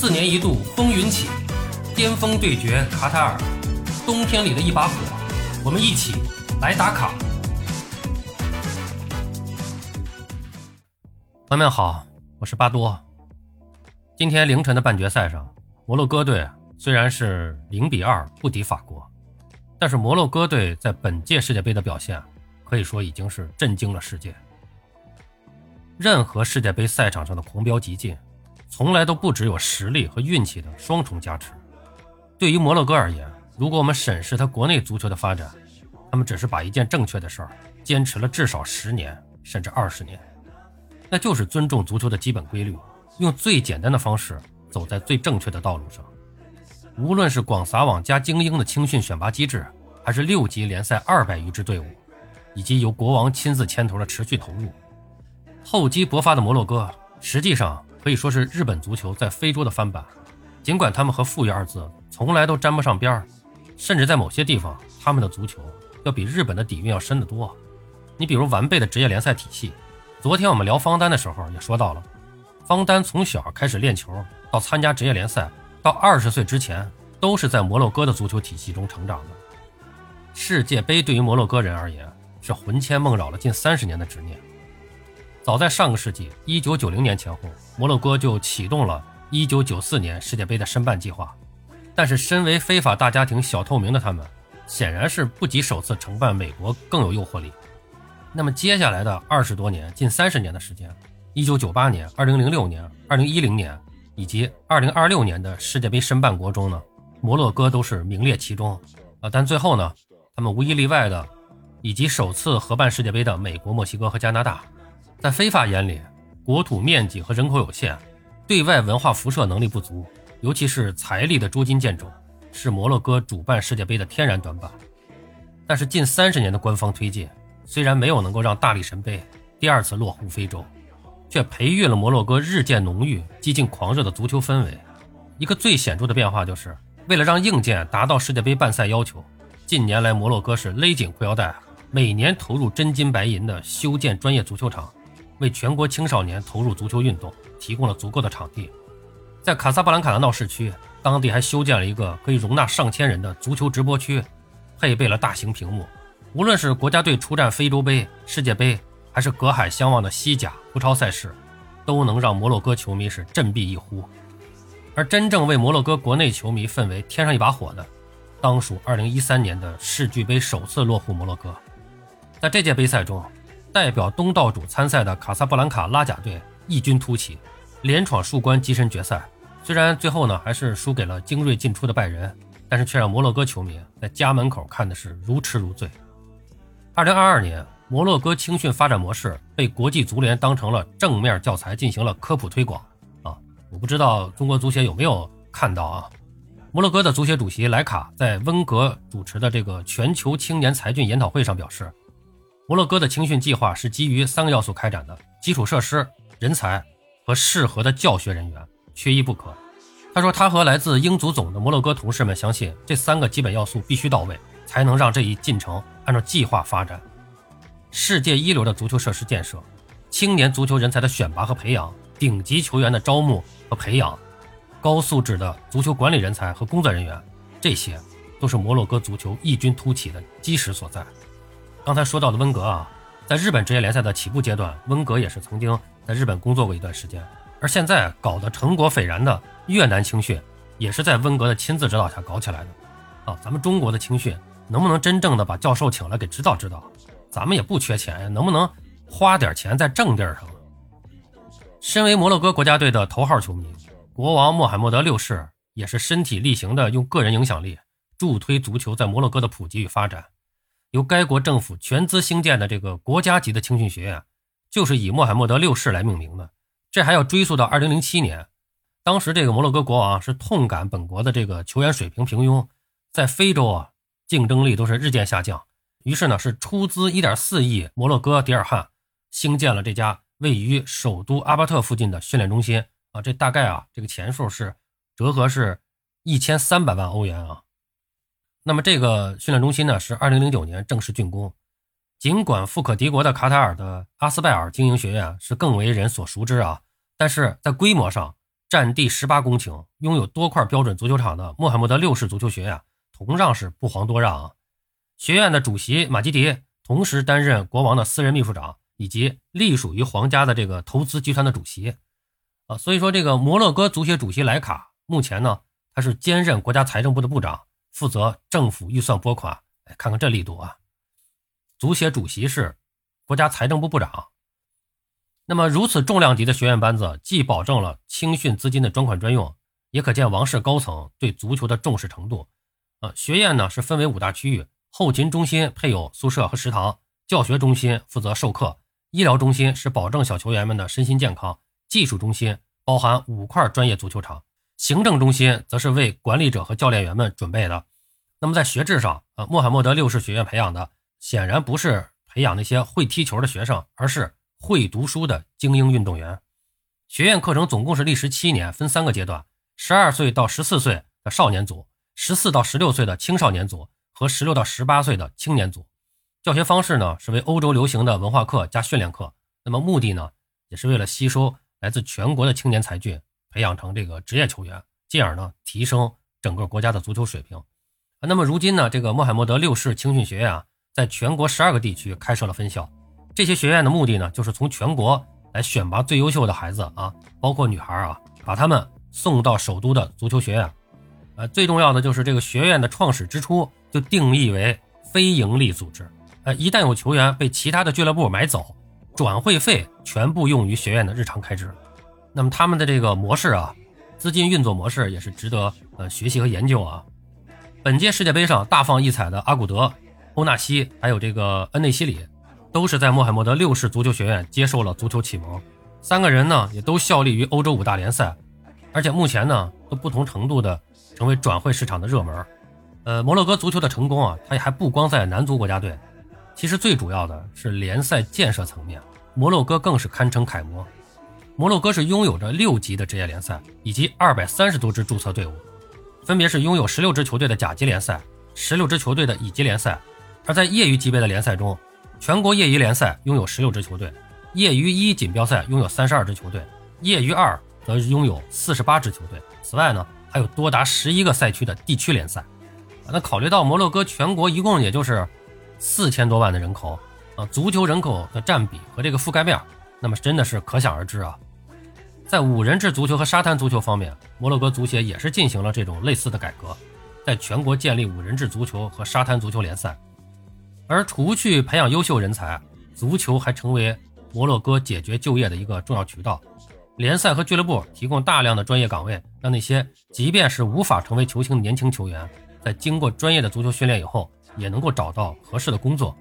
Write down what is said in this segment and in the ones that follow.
四年一度风云起，巅峰对决卡塔尔，冬天里的一把火，我们一起来打卡。朋友们好，我是巴多。今天凌晨的半决赛上，摩洛哥队虽然是零比二不敌法国，但是摩洛哥队在本届世界杯的表现，可以说已经是震惊了世界。任何世界杯赛场上的狂飙急进。从来都不只有实力和运气的双重加持。对于摩洛哥而言，如果我们审视他国内足球的发展，他们只是把一件正确的事儿坚持了至少十年甚至二十年，那就是尊重足球的基本规律，用最简单的方式走在最正确的道路上。无论是广撒网加精英的青训选拔机制，还是六级联赛二百余支队伍，以及由国王亲自牵头的持续投入，厚积薄发的摩洛哥实际上。可以说是日本足球在非洲的翻版，尽管他们和富裕二字从来都沾不上边儿，甚至在某些地方，他们的足球要比日本的底蕴要深得多。你比如完备的职业联赛体系。昨天我们聊方丹的时候也说到了，方丹从小开始练球，到参加职业联赛，到二十岁之前，都是在摩洛哥的足球体系中成长的。世界杯对于摩洛哥人而言，是魂牵梦绕了近三十年的执念。早在上个世纪一九九零年前后，摩洛哥就启动了一九九四年世界杯的申办计划。但是，身为非法大家庭小透明的他们，显然是不及首次承办美国更有诱惑力。那么，接下来的二十多年、近三十年的时间，一九九八年、二零零六年、二零一零年以及二零二六年的世界杯申办国中呢，摩洛哥都是名列其中。啊，但最后呢，他们无一例外的，以及首次合办世界杯的美国、墨西哥和加拿大。在非法眼里，国土面积和人口有限，对外文化辐射能力不足，尤其是财力的捉襟见肘，是摩洛哥主办世界杯的天然短板。但是近三十年的官方推介，虽然没有能够让大力神杯第二次落户非洲，却培育了摩洛哥日渐浓郁、激进狂热的足球氛围。一个最显著的变化就是，为了让硬件达到世界杯办赛要求，近年来摩洛哥是勒紧裤腰带，每年投入真金白银的修建专业足球场。为全国青少年投入足球运动提供了足够的场地，在卡萨布兰卡的闹市区，当地还修建了一个可以容纳上千人的足球直播区，配备了大型屏幕。无论是国家队出战非洲杯、世界杯，还是隔海相望的西甲、葡超赛事，都能让摩洛哥球迷是振臂一呼。而真正为摩洛哥国内球迷氛围添上一把火的，当属2013年的世俱杯首次落户摩洛哥。在这届杯赛中。代表东道主参赛的卡萨布兰卡拉贾队异军突起，连闯数关跻身决赛。虽然最后呢还是输给了精锐进出的拜仁，但是却让摩洛哥球迷在家门口看的是如痴如醉。二零二二年，摩洛哥青训发展模式被国际足联当成了正面教材进行了科普推广。啊，我不知道中国足协有没有看到啊？摩洛哥的足协主席莱卡在温格主持的这个全球青年才俊研讨会上表示。摩洛哥的青训计划是基于三个要素开展的：基础设施、人才和适合的教学人员，缺一不可。他说，他和来自英足总的摩洛哥同事们相信，这三个基本要素必须到位，才能让这一进程按照计划发展。世界一流的足球设施建设、青年足球人才的选拔和培养、顶级球员的招募和培养、高素质的足球管理人才和工作人员，这些都是摩洛哥足球异军突起的基石所在。刚才说到的温格啊，在日本职业联赛的起步阶段，温格也是曾经在日本工作过一段时间。而现在搞得成果斐然的越南青训，也是在温格的亲自指导下搞起来的。啊，咱们中国的青训能不能真正的把教授请来给指导指导？咱们也不缺钱呀，能不能花点钱在正地儿上？身为摩洛哥国家队的头号球迷，国王穆罕默德六世也是身体力行的用个人影响力助推足球在摩洛哥的普及与发展。由该国政府全资兴建的这个国家级的青训学院，就是以穆罕默德六世来命名的。这还要追溯到二零零七年，当时这个摩洛哥国王是痛感本国的这个球员水平平庸，在非洲啊竞争力都是日渐下降，于是呢是出资一点四亿摩洛哥迪尔汉，兴建了这家位于首都阿巴特附近的训练中心啊。这大概啊这个钱数是折合是一千三百万欧元啊。那么这个训练中心呢，是二零零九年正式竣工。尽管富可敌国的卡塔尔的阿斯拜尔经营学院是更为人所熟知啊，但是在规模上占地十八公顷，拥有多块标准足球场的穆罕默德六世足球学院，同样是不遑多让啊。学院的主席马基迪同时担任国王的私人秘书长，以及隶属于皇家的这个投资集团的主席啊。所以说，这个摩洛哥足协主席莱卡目前呢，他是兼任国家财政部的部长，负责政府预算拨款。哎，看看这力度啊！足协主席是国家财政部部长。那么如此重量级的学院班子，既保证了青训资金的专款专用，也可见王室高层对足球的重视程度。呃，学院呢是分为五大区域：后勤中心配有宿舍和食堂，教学中心负责授课，医疗中心是保证小球员们的身心健康，技术中心包含五块专业足球场，行政中心则是为管理者和教练员们准备的。那么在学制上，呃，穆罕默德六世学院培养的显然不是培养那些会踢球的学生，而是。会读书的精英运动员，学院课程总共是历时七年，分三个阶段：十二岁到十四岁的少年组，十四到十六岁的青少年组和十六到十八岁的青年组。教学方式呢是为欧洲流行的文化课加训练课。那么目的呢也是为了吸收来自全国的青年才俊，培养成这个职业球员，进而呢提升整个国家的足球水平。啊，那么如今呢这个穆罕默德六世青训学院啊，在全国十二个地区开设了分校。这些学院的目的呢，就是从全国来选拔最优秀的孩子啊，包括女孩啊，把他们送到首都的足球学院。呃，最重要的就是这个学院的创始之初就定义为非营利组织。呃，一旦有球员被其他的俱乐部买走，转会费全部用于学院的日常开支。那么他们的这个模式啊，资金运作模式也是值得呃学习和研究啊。本届世界杯上大放异彩的阿古德、欧纳西，还有这个恩内西里。都是在穆罕默德六世足球学院接受了足球启蒙，三个人呢也都效力于欧洲五大联赛，而且目前呢都不同程度的成为转会市场的热门。呃，摩洛哥足球的成功啊，它也还不光在男足国家队，其实最主要的是联赛建设层面，摩洛哥更是堪称楷模。摩洛哥是拥有着六级的职业联赛以及二百三十多支注册队伍，分别是拥有十六支球队的甲级联赛，十六支球队的乙级联赛，而在业余级别的联赛中。全国业余联赛拥有十六支球队，业余一锦标赛拥有三十二支球队，业余二则拥有四十八支球队。此外呢，还有多达十一个赛区的地区联赛。那考虑到摩洛哥全国一共也就是四千多万的人口啊，足球人口的占比和这个覆盖面，那么真的是可想而知啊。在五人制足球和沙滩足球方面，摩洛哥足协也是进行了这种类似的改革，在全国建立五人制足球和沙滩足球联赛。而除去培养优秀人才，足球还成为摩洛哥解决就业的一个重要渠道。联赛和俱乐部提供大量的专业岗位，让那些即便是无法成为球星的年轻球员，在经过专业的足球训练以后，也能够找到合适的工作。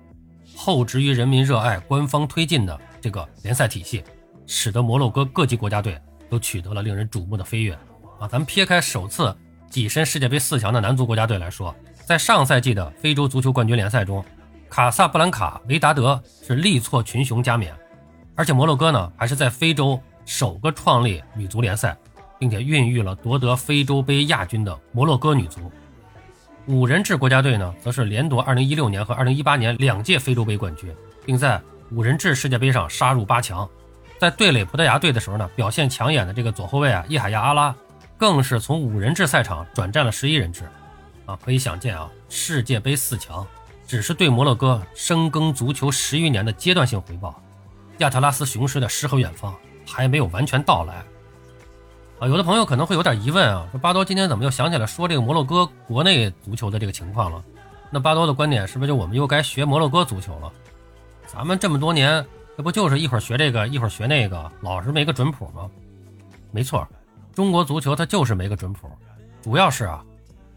厚植于人民热爱、官方推进的这个联赛体系，使得摩洛哥各级国家队都取得了令人瞩目的飞跃。啊，咱们撇开首次跻身世界杯四强的男足国家队来说，在上赛季的非洲足球冠军联赛中。卡萨布兰卡维达德是力挫群雄加冕，而且摩洛哥呢还是在非洲首个创立女足联赛，并且孕育了夺得非洲杯亚军的摩洛哥女足。五人制国家队呢，则是连夺2016年和2018年两届非洲杯冠军，并在五人制世界杯上杀入八强。在对垒葡萄牙队的时候呢，表现抢眼的这个左后卫啊伊海亚阿拉，更是从五人制赛场转战了十一人制。啊，可以想见啊，世界杯四强。只是对摩洛哥深耕足球十余年的阶段性回报，亚特拉斯雄狮的诗和远方还没有完全到来。啊，有的朋友可能会有点疑问啊，说巴多今天怎么又想起来说这个摩洛哥国内足球的这个情况了？那巴多的观点是不是就我们又该学摩洛哥足球了？咱们这么多年，这不就是一会儿学这个，一会儿学那个，老是没个准谱吗？没错，中国足球它就是没个准谱，主要是啊，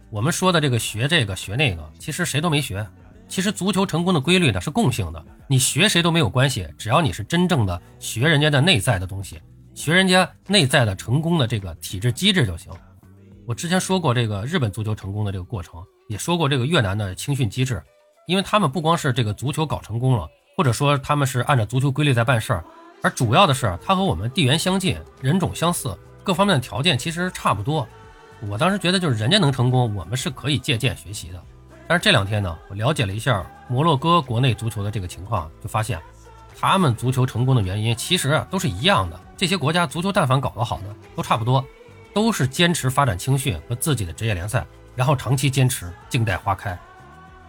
我们说的这个学这个学那个，其实谁都没学。其实足球成功的规律呢是共性的，你学谁都没有关系，只要你是真正的学人家的内在的东西，学人家内在的成功的这个体制机制就行。我之前说过这个日本足球成功的这个过程，也说过这个越南的青训机制，因为他们不光是这个足球搞成功了，或者说他们是按照足球规律在办事儿，而主要的是他和我们地缘相近，人种相似，各方面的条件其实差不多。我当时觉得就是人家能成功，我们是可以借鉴学习的。但是这两天呢，我了解了一下摩洛哥国内足球的这个情况，就发现，他们足球成功的原因其实都是一样的。这些国家足球但凡搞得好的，都差不多，都是坚持发展青训和自己的职业联赛，然后长期坚持静待花开，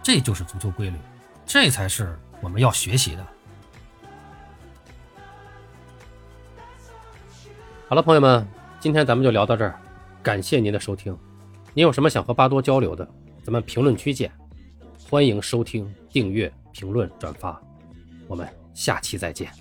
这就是足球规律，这才是我们要学习的。好了，朋友们，今天咱们就聊到这儿，感谢您的收听。您有什么想和巴多交流的，咱们评论区见。欢迎收听、订阅、评论、转发，我们下期再见。